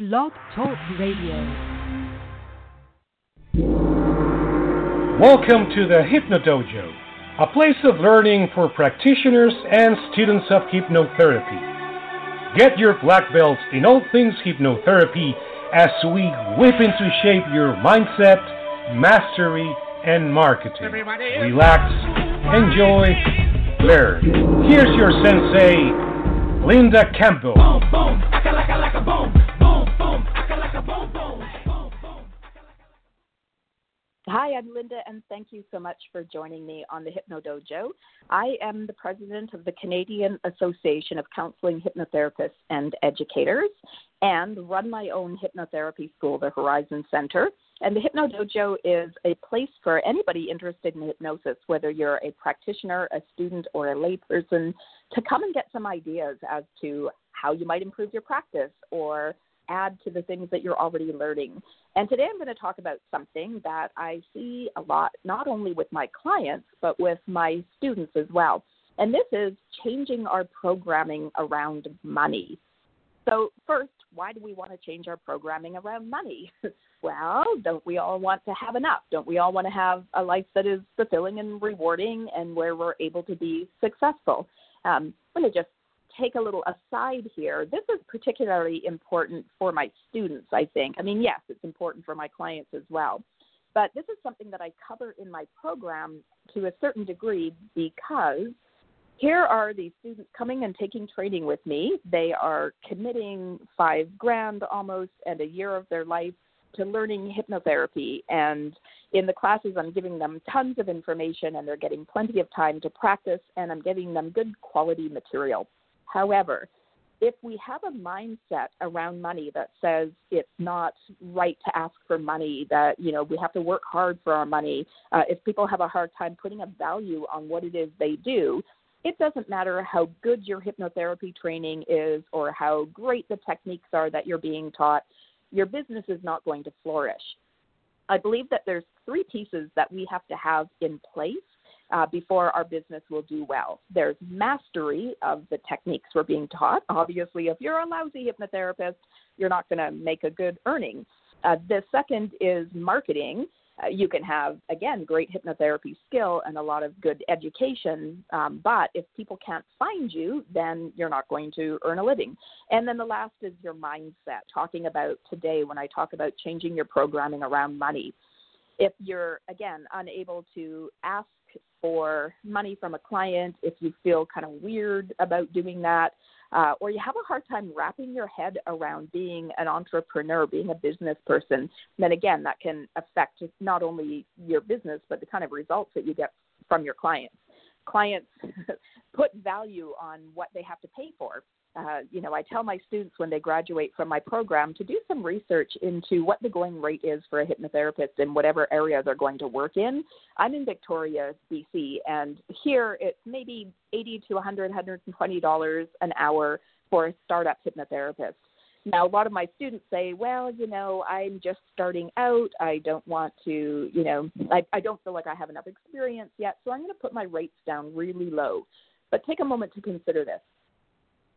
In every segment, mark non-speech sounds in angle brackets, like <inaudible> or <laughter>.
Blog Talk Radio. Welcome to the Hypnodojo, a place of learning for practitioners and students of hypnotherapy. Get your black belts in all things hypnotherapy as we whip into shape your mindset, mastery, and marketing. Relax, enjoy, learn. Here's your sensei, Linda Campbell. Hi, I'm Linda, and thank you so much for joining me on the Hypno Dojo. I am the president of the Canadian Association of Counseling Hypnotherapists and Educators and run my own hypnotherapy school, the Horizon Center. And the Hypno Dojo is a place for anybody interested in hypnosis, whether you're a practitioner, a student, or a layperson, to come and get some ideas as to how you might improve your practice or add to the things that you're already learning. And today I'm going to talk about something that I see a lot, not only with my clients, but with my students as well. And this is changing our programming around money. So, first, why do we want to change our programming around money? <laughs> well, don't we all want to have enough? Don't we all want to have a life that is fulfilling and rewarding and where we're able to be successful? Um, to just take a little aside here. This is particularly important for my students, I think. I mean, yes, it's important for my clients as well. But this is something that I cover in my program to a certain degree because here are these students coming and taking training with me. They are committing five grand almost and a year of their life to learning hypnotherapy. And in the classes, I'm giving them tons of information and they're getting plenty of time to practice, and I'm giving them good quality material. However, if we have a mindset around money that says it's not right to ask for money, that you know we have to work hard for our money, uh, if people have a hard time putting a value on what it is they do, it doesn't matter how good your hypnotherapy training is or how great the techniques are that you're being taught, your business is not going to flourish. I believe that there's three pieces that we have to have in place uh, before our business will do well. There's mastery of the techniques we're being taught. Obviously, if you're a lousy hypnotherapist, you're not going to make a good earning. Uh, the second is marketing. Uh, you can have, again, great hypnotherapy skill and a lot of good education, um, but if people can't find you, then you're not going to earn a living. And then the last is your mindset, talking about today when I talk about changing your programming around money. If you're, again, unable to ask for money from a client, if you feel kind of weird about doing that, uh, or you have a hard time wrapping your head around being an entrepreneur, being a business person, then again, that can affect not only your business, but the kind of results that you get from your clients. Clients <laughs> put value on what they have to pay for uh, you know, I tell my students when they graduate from my program to do some research into what the going rate is for a hypnotherapist in whatever area they're going to work in. I'm in Victoria, BC, and here it's maybe 80 to 100, 120 dollars an hour for a startup hypnotherapist. Now, a lot of my students say, well, you know, I'm just starting out. I don't want to, you know, I, I don't feel like I have enough experience yet, so I'm going to put my rates down really low. But take a moment to consider this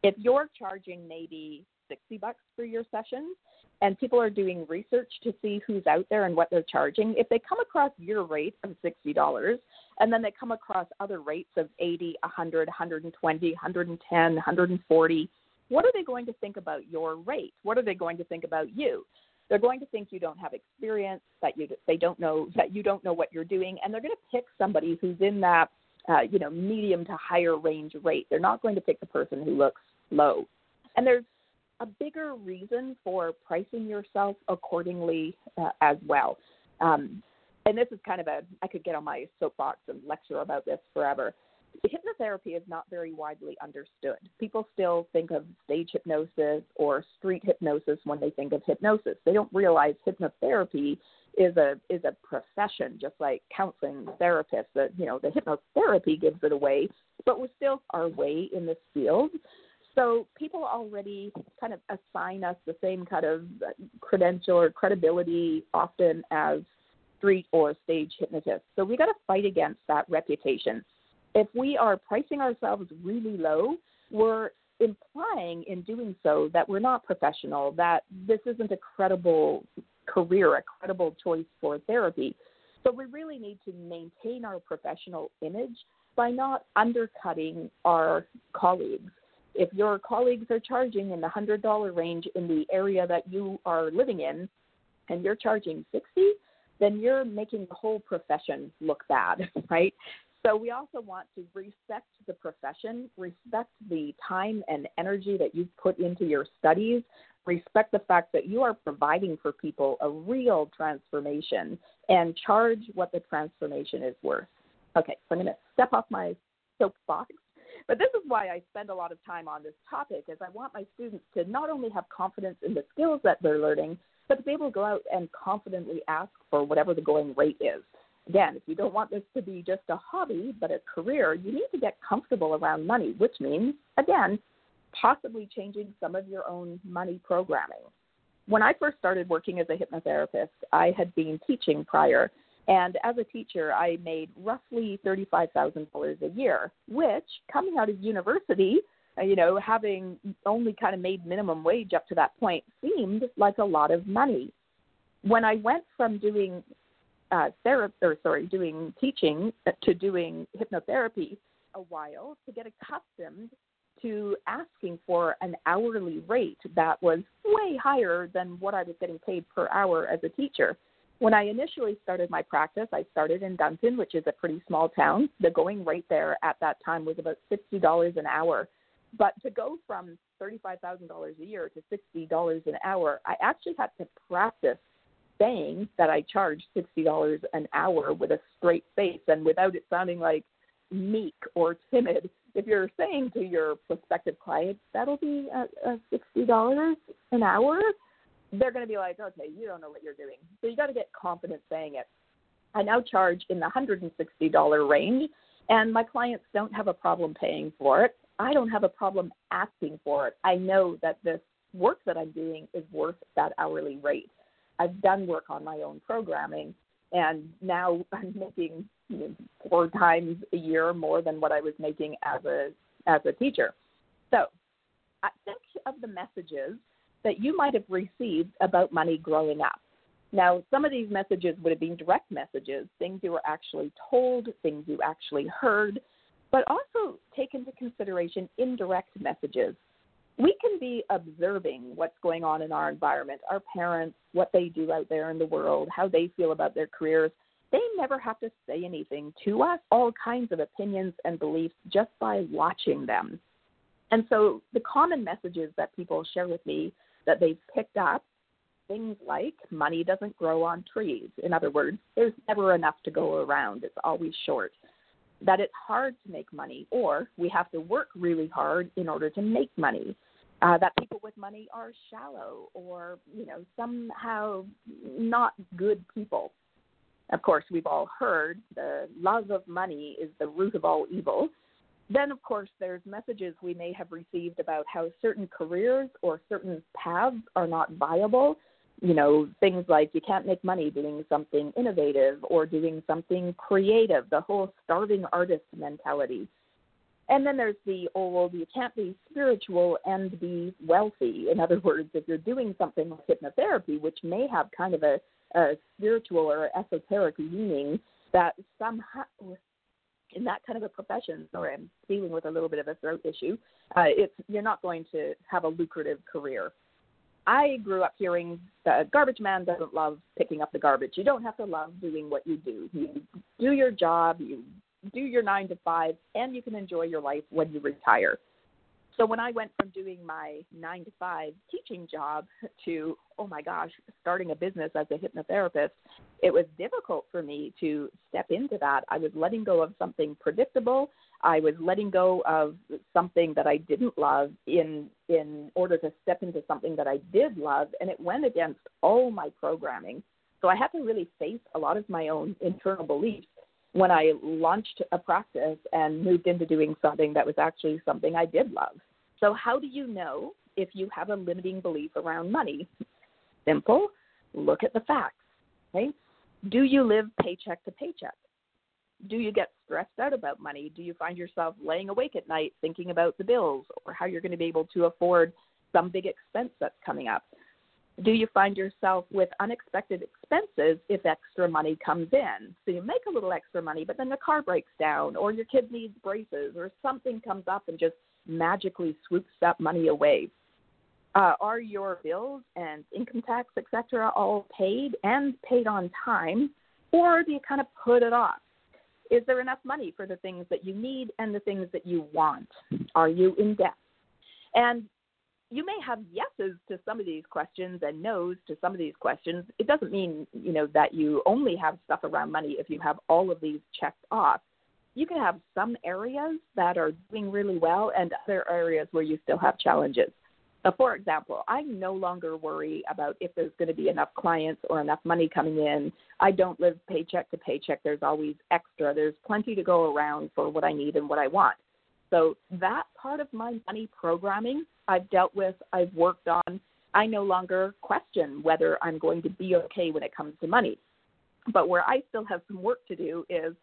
if you're charging maybe 60 bucks for your sessions and people are doing research to see who's out there and what they're charging, if they come across your rate of $60 and then they come across other rates of 80, 100, 120, 110, 140, what are they going to think about your rate? What are they going to think about you? They're going to think you don't have experience, that you they don't know that you don't know what you're doing, and they're going to pick somebody who's in that uh, you know medium to higher range rate. They're not going to pick the person who looks low. And there's a bigger reason for pricing yourself accordingly uh, as well. Um, and this is kind of a, I could get on my soapbox and lecture about this forever. Hypnotherapy is not very widely understood. People still think of stage hypnosis or street hypnosis when they think of hypnosis. They don't realize hypnotherapy is a is a profession, just like counseling therapists. That you know, the hypnotherapy gives it away, but we're still our way in this field. So people already kind of assign us the same kind of credential or credibility often as street or stage hypnotists. So we got to fight against that reputation. If we are pricing ourselves really low, we're implying in doing so that we're not professional, that this isn't a credible career, a credible choice for therapy. So we really need to maintain our professional image by not undercutting our colleagues. If your colleagues are charging in the $100 range in the area that you are living in and you're charging 60, then you're making the whole profession look bad, <laughs> right? So we also want to respect the profession, respect the time and energy that you've put into your studies, respect the fact that you are providing for people a real transformation and charge what the transformation is worth. Okay, so I'm going to step off my soapbox. But this is why I spend a lot of time on this topic, is I want my students to not only have confidence in the skills that they're learning, but to be able to go out and confidently ask for whatever the going rate is. Again, if you don't want this to be just a hobby, but a career, you need to get comfortable around money, which means, again, possibly changing some of your own money programming. When I first started working as a hypnotherapist, I had been teaching prior. And as a teacher, I made roughly $35,000 a year, which coming out of university, uh, you know, having only kind of made minimum wage up to that point seemed like a lot of money. When I went from doing uh, therapy, or sorry, doing teaching to doing hypnotherapy a while to get accustomed to asking for an hourly rate that was way higher than what I was getting paid per hour as a teacher. When I initially started my practice, I started in Duncan, which is a pretty small town. The going rate there at that time was about $60 an hour. But to go from $35,000 a year to $60 an hour, I actually had to practice saying that I charge $60 an hour with a straight face and without it sounding like meek or timid. If you're saying to your prospective client, that'll be a $60 an hour, they're going to be like, okay, you don't know what you're doing. So you got to get confident saying it. I now charge in the $160 range, and my clients don't have a problem paying for it. I don't have a problem asking for it. I know that this work that I'm doing is worth that hourly rate. I've done work on my own programming, and now <laughs> I'm making you know, four times a year more than what I was making as a as a teacher. So, I think of the messages that you might have received about money growing up. Now, some of these messages would have been direct messages, things you were actually told, things you actually heard, but also take into consideration indirect messages we can be observing what's going on in our environment, our parents, what they do out there in the world, how they feel about their careers. They never have to say anything to us, all kinds of opinions and beliefs just by watching them. And so the common messages that people share with me that they've picked up things like money doesn't grow on trees. In other words, there's never enough to go around, it's always short. That it's hard to make money, or we have to work really hard in order to make money uh, that people with money are shallow or you know somehow not good people. Of course, we've all heard the love of money is the root of all evil. Then, of course, there's messages we may have received about how certain careers or certain paths are not viable. You know, things like you can't make money doing something innovative or doing something creative, the whole starving artist mentality. And then there's the oh, old, you can't be spiritual and be wealthy. In other <laughs> words, if you're doing something like hypnotherapy, which may have kind of a, a spiritual or esoteric meaning, that somehow in that kind of a profession, or I'm dealing with a little bit of a throat issue, uh, it's, you're not going to have a lucrative career. I grew up hearing the garbage man doesn't love picking up the garbage. You don't have to love doing what you do. You do your job, you do your nine to five, and you can enjoy your life when you retire. So when I went from doing my nine to five teaching job to, oh my gosh, starting a business as a hypnotherapist, it was difficult for me to step into that. I was letting go of something predictable. I was letting go of something that I didn't love in in order to step into something that I did love, and it went against all my programming. So I had to really face a lot of my own internal beliefs when I launched a practice and moved into doing something that was actually something I did love. So, how do you know if you have a limiting belief around money? Simple. Look at the facts. Right? Do you live paycheck to paycheck? Do you get stressed out about money? Do you find yourself laying awake at night thinking about the bills or how you're going to be able to afford some big expense that's coming up? Do you find yourself with unexpected expenses if extra money comes in? So you make a little extra money, but then the car breaks down, or your kid needs braces, or something comes up and just magically swoops that money away. Uh, are your bills and income tax, etc., all paid and paid on time, or do you kind of put it off? Is there enough money for the things that you need and the things that you want? Are you in debt? And you may have yeses to some of these questions and nos to some of these questions. It doesn't mean, you know, that you only have stuff around money if you have all of these checked off. You can have some areas that are doing really well and other areas where you still have challenges. Uh, for example, I no longer worry about if there's going to be enough clients or enough money coming in. I don't live paycheck to paycheck. There's always extra. There's plenty to go around for what I need and what I want. So that part of my money programming I've dealt with, I've worked on. I no longer question whether I'm going to be okay when it comes to money. But where I still have some work to do is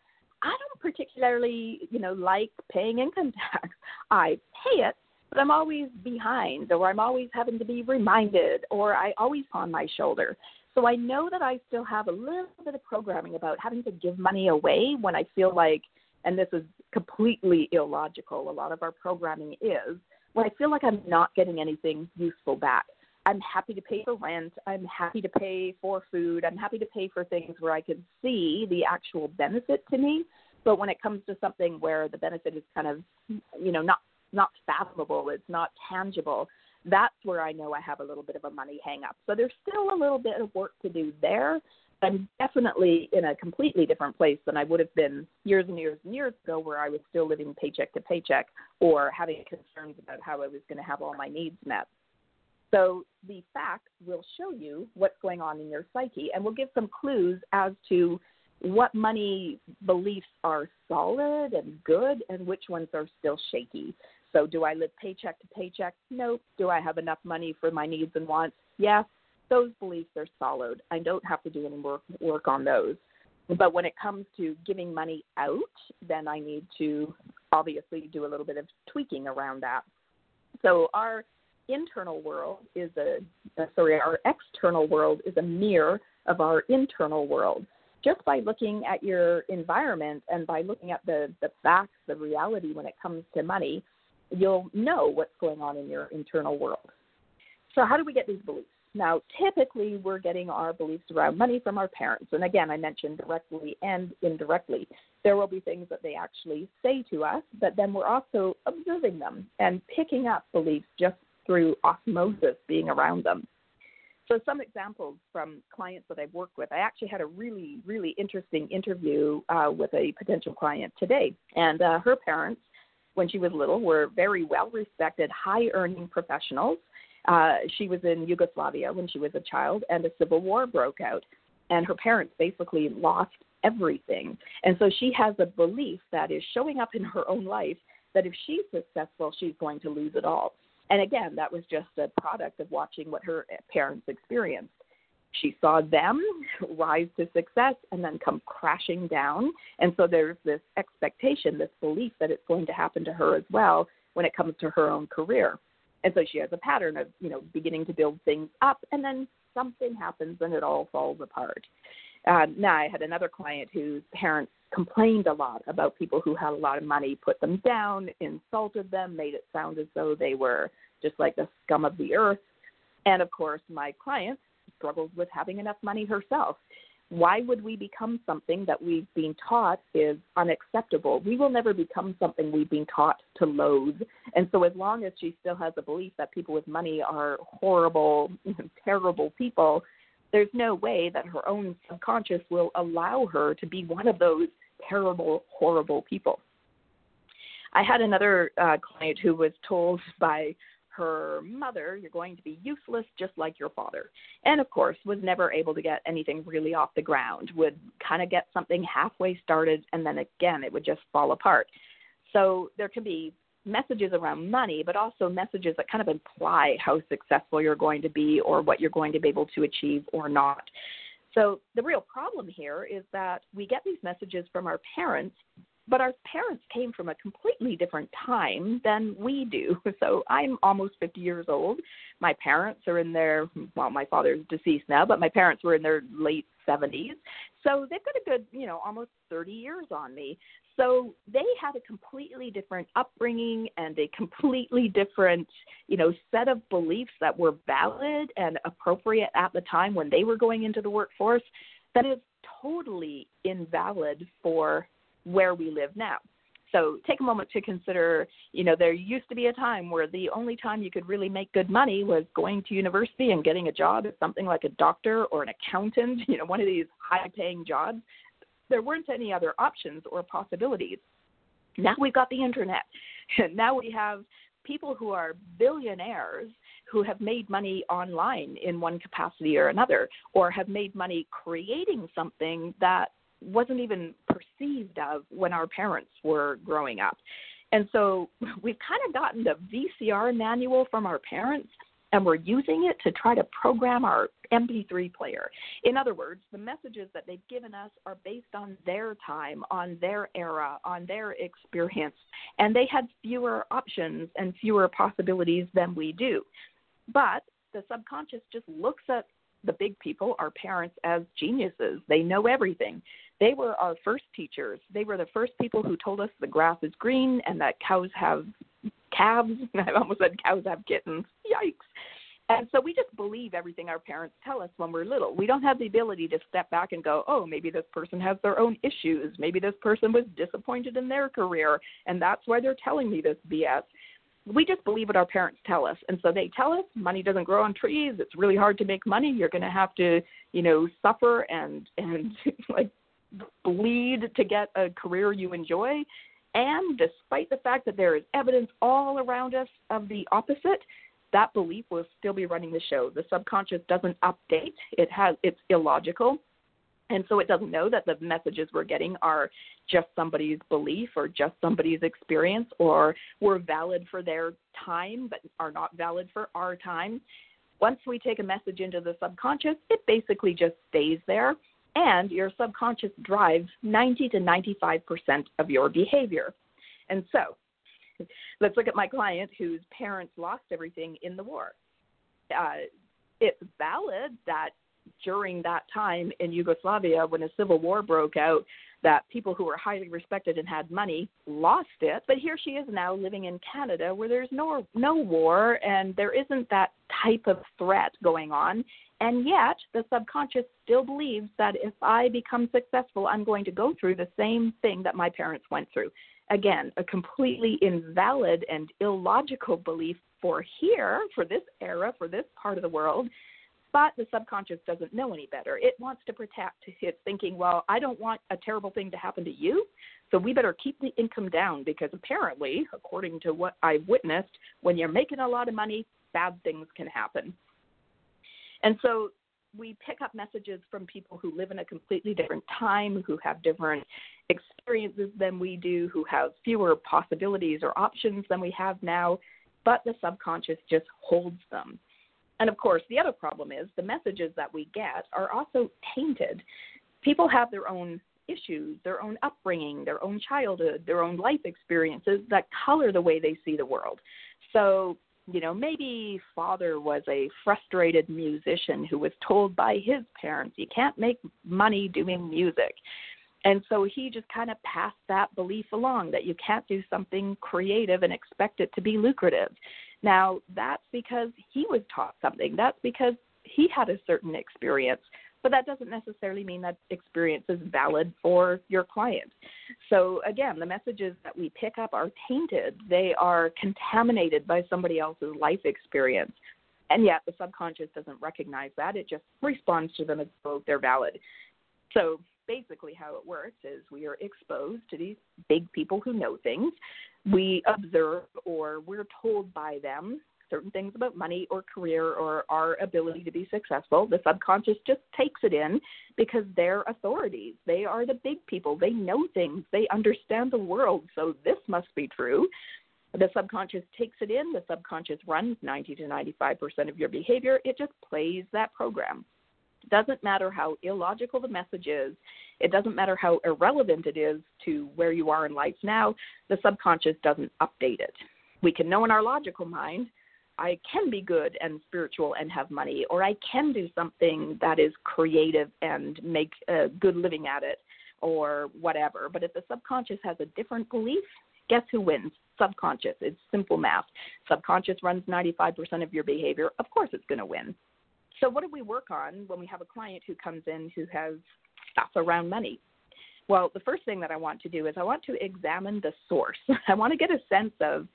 I don't particularly, you know, like paying income <laughs> tax. I pay it, but I'm always behind or I'm always having to be reminded or I always on my shoulder. So I know that I still have a little bit of programming about having to give money away when I feel like and this is completely illogical. A lot of our programming is when I feel like I'm not getting anything useful back. I'm happy to pay for rent. I'm happy to pay for food. I'm happy to pay for things where I can see the actual benefit to me. But when it comes to something where the benefit is kind of, you know, not not fathomable, it's not tangible, that's where I know I have a little bit of a money hang up. So there's still a little bit of work to do there. I'm definitely in a completely different place than I would have been years and years and years ago, where I was still living paycheck to paycheck or having concerns about how I was going to have all my needs met. So the facts will show you what's going on in your psyche and will give some clues as to what money beliefs are solid and good and which ones are still shaky. So, do I live paycheck to paycheck? Nope. Do I have enough money for my needs and wants? Yes those beliefs are solid. I don't have to do any work on those. But when it comes to giving money out, then I need to obviously do a little bit of tweaking around that. So our internal world is a uh, sorry, our external world is a mirror of our internal world. Just by looking at your environment and by looking at the, the facts, the reality when it comes to money, you'll know what's going on in your internal world. So how do we get these beliefs? Now, typically, we're getting our beliefs around money from our parents. And again, I mentioned directly and indirectly. There will be things that they actually say to us, but then we're also observing them and picking up beliefs just through osmosis being around them. So, some examples from clients that I've worked with. I actually had a really, really interesting interview uh, with a potential client today. And uh, her parents, when she was little, were very well respected, high earning professionals uh, she was in Yugoslavia when she was a child, and a civil war broke out, and her parents basically lost everything. And so she has a belief that is showing up in her own life that if she's successful, she's going to lose it all. And again, that was just a product of watching what her parents experienced. She saw them rise to success and then come crashing down. And so there's this expectation, this belief that it's going to happen to her as well when it comes to her own career. And so she has a pattern of, you know, beginning to build things up and then something happens and it all falls apart. Uh, now, I had another client whose parents complained a lot about people who had a lot of money, put them down, insulted them, made it sound as though they were just like the scum of the earth. And of course, my client struggles with having enough money herself why would we become something that we've been taught is unacceptable? We will never become something we've been taught to loathe. And so, as long as she still has a belief that people with money are horrible, <laughs> terrible people, there's no way that her own subconscious will allow her to be one of those terrible, horrible people. I had another uh, client who was told by her mother, you're going to be useless just like your father. And of course, was never able to get anything really off the ground, would kind of get something halfway started and then again it would just fall apart. So there can be messages around money, but also messages that kind of imply how successful you're going to be or what you're going to be able to achieve or not. So the real problem here is that we get these messages from our parents, but our parents came from a completely different time than we do. <laughs> So I'm almost 50 years old. My parents are in their, well, my father's deceased now, but my parents were in their late 70s. So they've got a good, you know, almost 30 years on me. So they had a completely different upbringing and a completely different, you know, set of beliefs that were valid and appropriate at the time when they were going into the workforce that is totally invalid for where we live now. So take a moment to consider, you know, there used to be a time where the only time you could really make good money was going to university and getting a job as something like a doctor or an accountant, <laughs> you know, one of these high paying jobs. There weren't any other options or possibilities. Now we've got the internet. <laughs> now we have people who are billionaires who have made money online in one capacity or another, or have made money creating something that wasn't even perceived of when our parents were growing up. And so <laughs> we've kind of gotten the VCR manual from our parents and we're using it to try to program our MP3 player. In other words, the messages that they've given us are based on their time, on their era, on their experience, and they had fewer options and fewer possibilities than we do. But the subconscious just looks at the big people, our parents, as geniuses. They know everything. They were our first teachers. They were the first people who told us the grass is green and that cows have calves. <laughs> I almost said cows have kittens. Yikes. And so we just believe everything our parents tell us when we're little. We don't have the ability to step back and go, oh, maybe this person has their own issues. Maybe this person was disappointed in their career, and that's why they're telling me this BS we just believe what our parents tell us. And so they tell us money doesn't grow on trees. It's really hard to make money. You're going to have to, you know, suffer and and <laughs> like bleed to get a career you enjoy. And despite the fact that there is evidence all around us of the opposite, that belief will still be running the show. The subconscious doesn't update. It has it's illogical. And so it doesn't know that the messages we're getting are just somebody's belief or just somebody's experience or were valid for their time but are not valid for our time. Once we take a message into the subconscious, it basically just stays there and your subconscious drives 90 to 95% of your behavior. And so, let's look at my client whose parents lost everything in the war. Uh, it's valid that during that time in Yugoslavia when a civil war broke out that people who were highly respected and had money lost it. But here she is now living in Canada where there's no no war and there isn't that type of threat going on. And yet the subconscious still believes that if I become successful I'm going to go through the same thing that my parents went through. Again a completely invalid and illogical belief for here for this era for this part of the world but the subconscious doesn't know any better. It wants to protect. It's thinking, well, I don't want a terrible thing to happen to you, so we better keep the income down because apparently, according to what I've witnessed, when you're making a lot of money, bad things can happen. And so we pick up messages from people who live in a completely different time, who have different experiences than we do, who have fewer possibilities or options than we have now, but the subconscious just holds them. And of course, the other problem is the messages that we get are also tainted. People have their own issues, their own upbringing, their own childhood, their own life experiences that color the way they see the world. So, you know, maybe father was a frustrated musician who was told by his parents, you can't make money doing music. And so he just kind of passed that belief along that you can't do something creative and expect it to be lucrative. Now, that's because he was taught something. That's because he had a certain experience. But that doesn't necessarily mean that experience is valid for your client. So, again, the messages that we pick up are tainted, they are contaminated by somebody else's life experience. And yet, the subconscious doesn't recognize that. It just responds to them as though they're valid. So, basically how it works is we are exposed to these big people who know things. We observe or we're told by them certain things about money or career or our ability to be successful. The subconscious just takes it in because they're authorities. They are the big people. They know things. They understand the world. So this must be true. The subconscious takes it in. The subconscious runs 90 to 95% of your behavior. It just plays that program. It doesn't matter how illogical the message is, it doesn't matter how irrelevant it is to where you are in life now, the subconscious doesn't update it. We can know in our logical mind, I can be good and spiritual and have money, or I can do something that is creative and make a good living at it, or whatever. But if the subconscious has a different belief, guess who wins? Subconscious. It's simple math. Subconscious runs 95% of your behavior. Of course, it's going to win. So, what do we work on when we have a client who comes in who has stuff around money? Well, the first thing that I want to do is I want to examine the source. <laughs> I want to get a sense of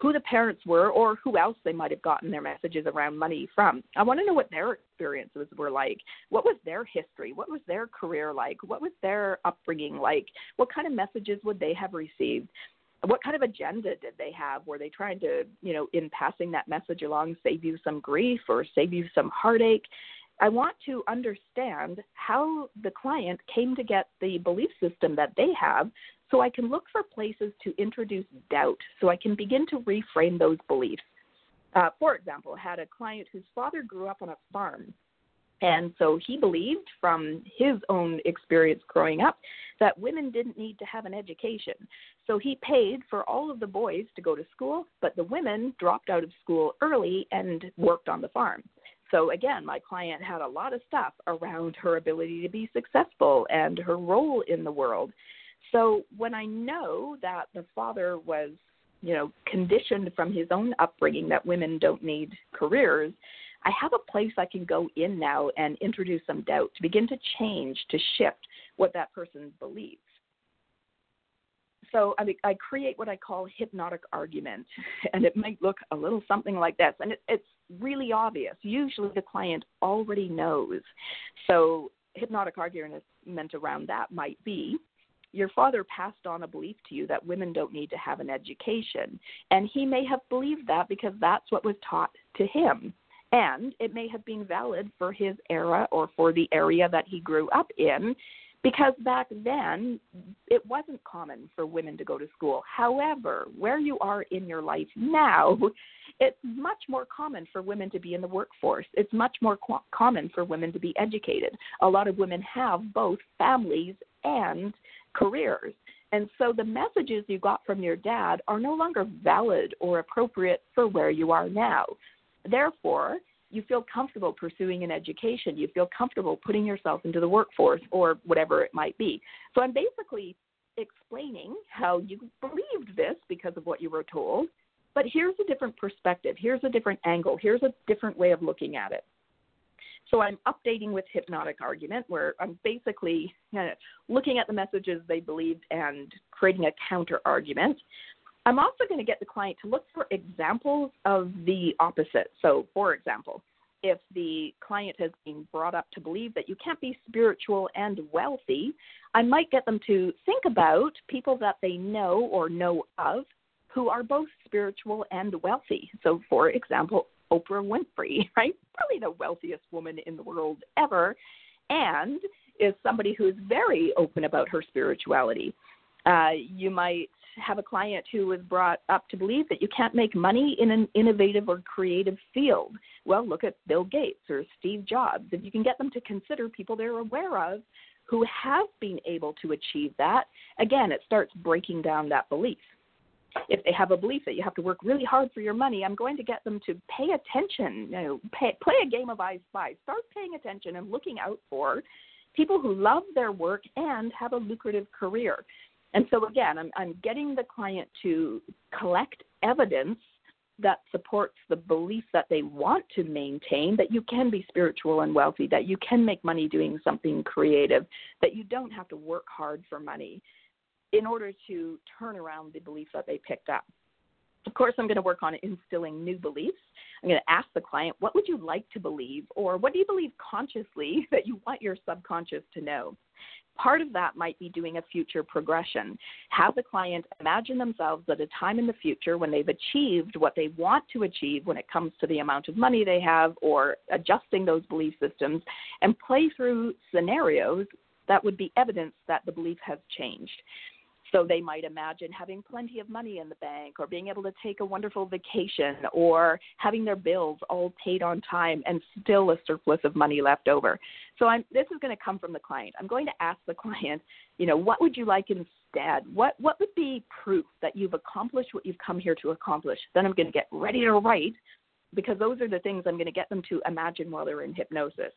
who the parents were or who else they might have gotten their messages around money from. I want to know what their experiences were like. What was their history? What was their career like? What was their upbringing like? What kind of messages would they have received? What kind of agenda did they have? Were they trying to, you know, in passing that message along, save you some grief or save you some heartache? I want to understand how the client came to get the belief system that they have so I can look for places to introduce doubt so I can begin to reframe those beliefs. Uh, for example, had a client whose father grew up on a farm. And so he believed from his own experience growing up that women didn't need to have an education. So he paid for all of the boys to go to school, but the women dropped out of school early and worked on the farm. So again, my client had a lot of stuff around her ability to be successful and her role in the world. So when I know that the father was, you know, conditioned from his own upbringing that women don't need careers, I have a place I can go in now and introduce some doubt to begin to change, to shift what that person believes. So I, I create what I call hypnotic argument, <laughs> and it might look a little something like this, and it, it's really obvious. Usually the client already knows. So hypnotic argument meant around that might be your father passed on a belief to you that women don't need to have an education. And he may have believed that because that's what was taught to him. And it may have been valid for his era or for the area that he grew up in because back then it wasn't common for women to go to school. However, where you are in your life now, it's much more common for women to be in the workforce. It's much more qu- common for women to be educated. A lot of women have both families and careers. And so the messages you got from your dad are no longer valid or appropriate for where you are now. Therefore, you feel comfortable pursuing an education. You feel comfortable putting yourself into the workforce or whatever it might be. So I'm basically explaining how you believed this because of what you were told, but here's a different perspective. Here's a different angle. Here's a different way of looking at it. So I'm updating with hypnotic argument, where I'm basically looking at the messages they believed and creating a counter argument. I'm also going to get the client to look for examples of the opposite. So, for example, if the client has been brought up to believe that you can't be spiritual and wealthy, I might get them to think about people that they know or know of who are both spiritual and wealthy. So, for example, Oprah Winfrey, <laughs> right? Probably the wealthiest woman in the world ever, and is somebody who's very open about her spirituality. Uh, you might have a client who was brought up to believe that you can't make money in an innovative or creative field. Well, look at Bill Gates or Steve Jobs. If you can get them to consider people they're aware of who have been able to achieve that, again, it starts breaking down that belief if they have a belief that you have to work really hard for your money, I'm going to get them to pay attention, you know, pay, play a game of I Spy. Start paying attention and looking out for people who love their work and have a lucrative career. And so again, I'm, I'm getting the client to collect evidence that supports the belief that they want to maintain that you can be spiritual and wealthy, that you can make money doing something creative, that you don't have to work hard for money in order to turn around the belief that they picked up. Of course, I'm going to work on instilling new beliefs. I'm going to ask the client, what would you like to believe? Or what do you believe consciously <laughs> that you want your subconscious to know? Part of that might be doing a future progression. Have the client imagine themselves at a time in the future when they've achieved what they want to achieve when it comes to the amount of money they have or adjusting those belief systems and play through scenarios that would be evidence that the belief has changed. So they might imagine having plenty of money in the bank or being able to take a wonderful vacation or having their bills all paid on time and still a surplus of money left over. So I'm, this is going to come from the client. I'm going to ask the <laughs> client, you know, what would you like instead? What, what would be proof that you've accomplished what you've come here to accomplish? Then I'm going to get ready to write because those are the things I'm going to get them to imagine while they're in hypnosis.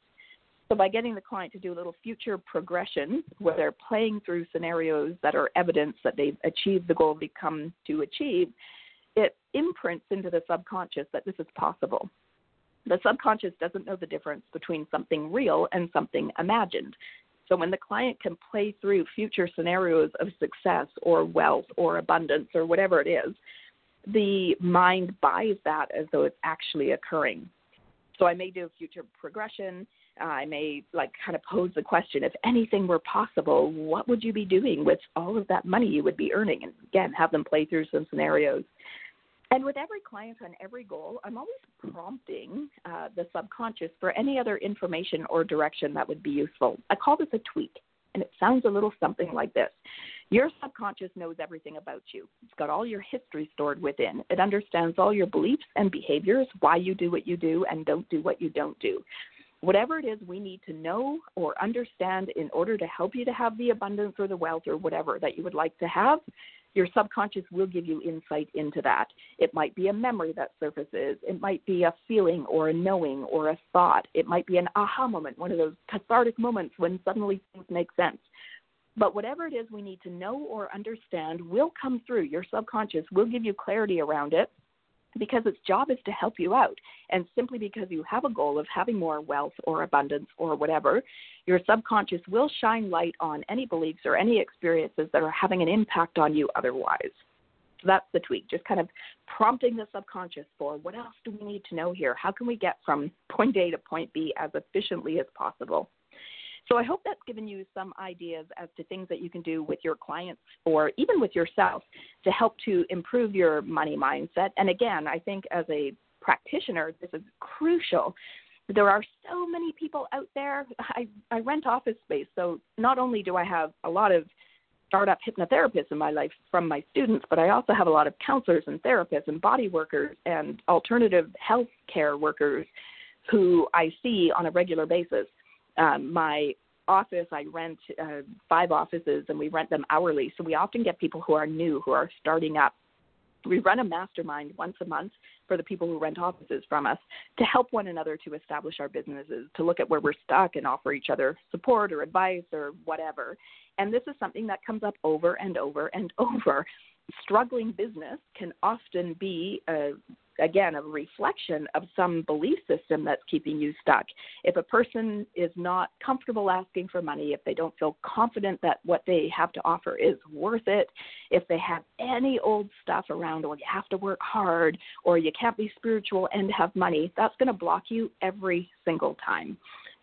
So by getting the client to do a little future progression where they're playing through scenarios that are evidence that they've achieved the goal they've come to achieve, it imprints into the subconscious that this is possible. The subconscious doesn't know the difference between something real and something imagined. So when the client can play through future scenarios of success or wealth or abundance or whatever it is, the mind buys that as though it's actually occurring. So I may do a future progression I may like kind of pose the question if anything were possible, what would you be doing with all of that money you would be earning? And again, have them play through some scenarios. And with every client on every goal, I'm always prompting uh, the subconscious for any other information or direction that would be useful. I call this a tweak, and it sounds a little something like this. Your subconscious knows everything about you. It's got all your history stored within. It understands all your beliefs and behaviors, why you do what you do and don't do what you don't do whatever it is we need to know or understand in order to help you to have the abundance or the wealth or whatever that you would like to have, your subconscious will give you insight into that. It might be a memory that surfaces, it might be a feeling or a knowing or a thought, it might be an aha moment, one of those cathartic moments when suddenly things make sense. But whatever it is we need to know or understand will come through. Your subconscious will give you clarity around it because its job is to help you out. And simply because you have a goal of having more wealth or abundance or whatever, your subconscious will shine light on any beliefs or any experiences that are having an impact on you otherwise. So that's the tweak, just kind of prompting the subconscious for what else do we need to know here? How can we get from point A to point B as efficiently as possible? So I hope that's given you some ideas as to things that you can do with your clients or even with yourself to help to improve your money mindset. And again, I think as a practitioner, this is crucial. There are so many people out there. I, I rent office space, so not only do I have a lot of startup hypnotherapists in my life from my students, but I also have a lot of counselors and therapists and body workers and alternative health care workers who I see on a regular basis um, my office, I rent uh, five offices and we rent them hourly. So we often get people who are new, who are starting up. We run a mastermind once a month for the people who rent offices from us to help one another to establish our businesses, to look at where we're stuck and offer each other support or advice or whatever. And this is something that comes up over and over and <laughs> over. Struggling business can often be a again a reflection of some belief system that's keeping you stuck. If a person is not comfortable asking for money, if they don't feel confident that what they have to offer is worth it, if they have any old stuff around, or you have to work hard, or you can't be spiritual and have money, that's going to block you every single time.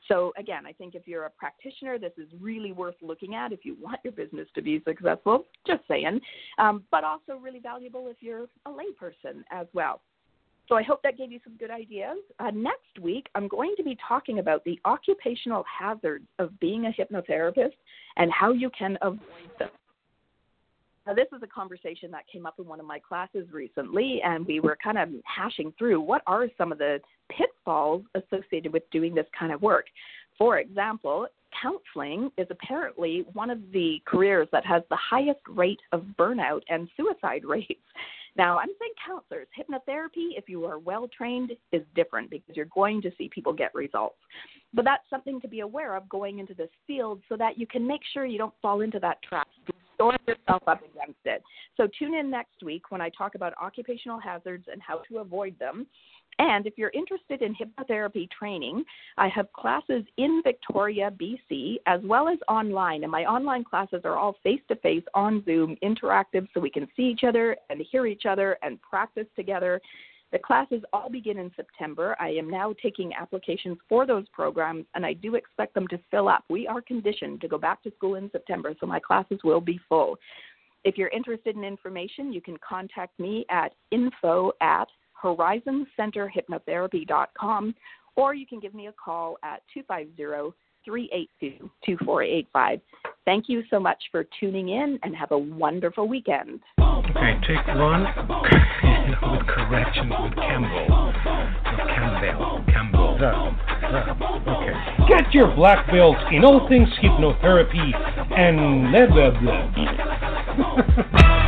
So again, I think if you're a practitioner, this is really worth looking at if you want your business to be successful. Just saying, um, but also really valuable if you're a layperson as well. So I hope that gave you some good ideas. Uh, next week, I'm going to be talking about the occupational hazards of being a hypnotherapist and how you can avoid them. Now, this is a conversation that came up in one of my classes recently, and we were kind of hashing through what are some of the pitfalls associated with doing this kind of work. For example, counseling is apparently one of the careers that has the highest rate of burnout and suicide <laughs> rates. Now, I'm saying counselors, hypnotherapy, if you are well trained, is different because you're going to see people get results. But that's something to be aware of going into this field so that you can make sure you don't fall into that trap. Store yourself up against it. So tune in next week when I talk about occupational hazards and how to avoid them. And if you're interested in hypnotherapy training, I have classes in Victoria, BC, as well as online. And my online classes are all face to face on Zoom, interactive, so we can see each other and hear each other and practice together. The classes all begin in September. I am now taking applications for those programs, and I do expect them to fill up. We are conditioned to go back to school in September, so my classes will be full. If you're interested in information, you can contact me at info at horizoncenterhypnotherapy.com, or you can give me a call at 250 382 2485. Thank you so much for tuning in and have a wonderful weekend. Okay, take one with corrections with Campbell. With Campbell. Campbell. The, the, okay. Get your black belt in all things hypnotherapy and blah blah blah. <laughs>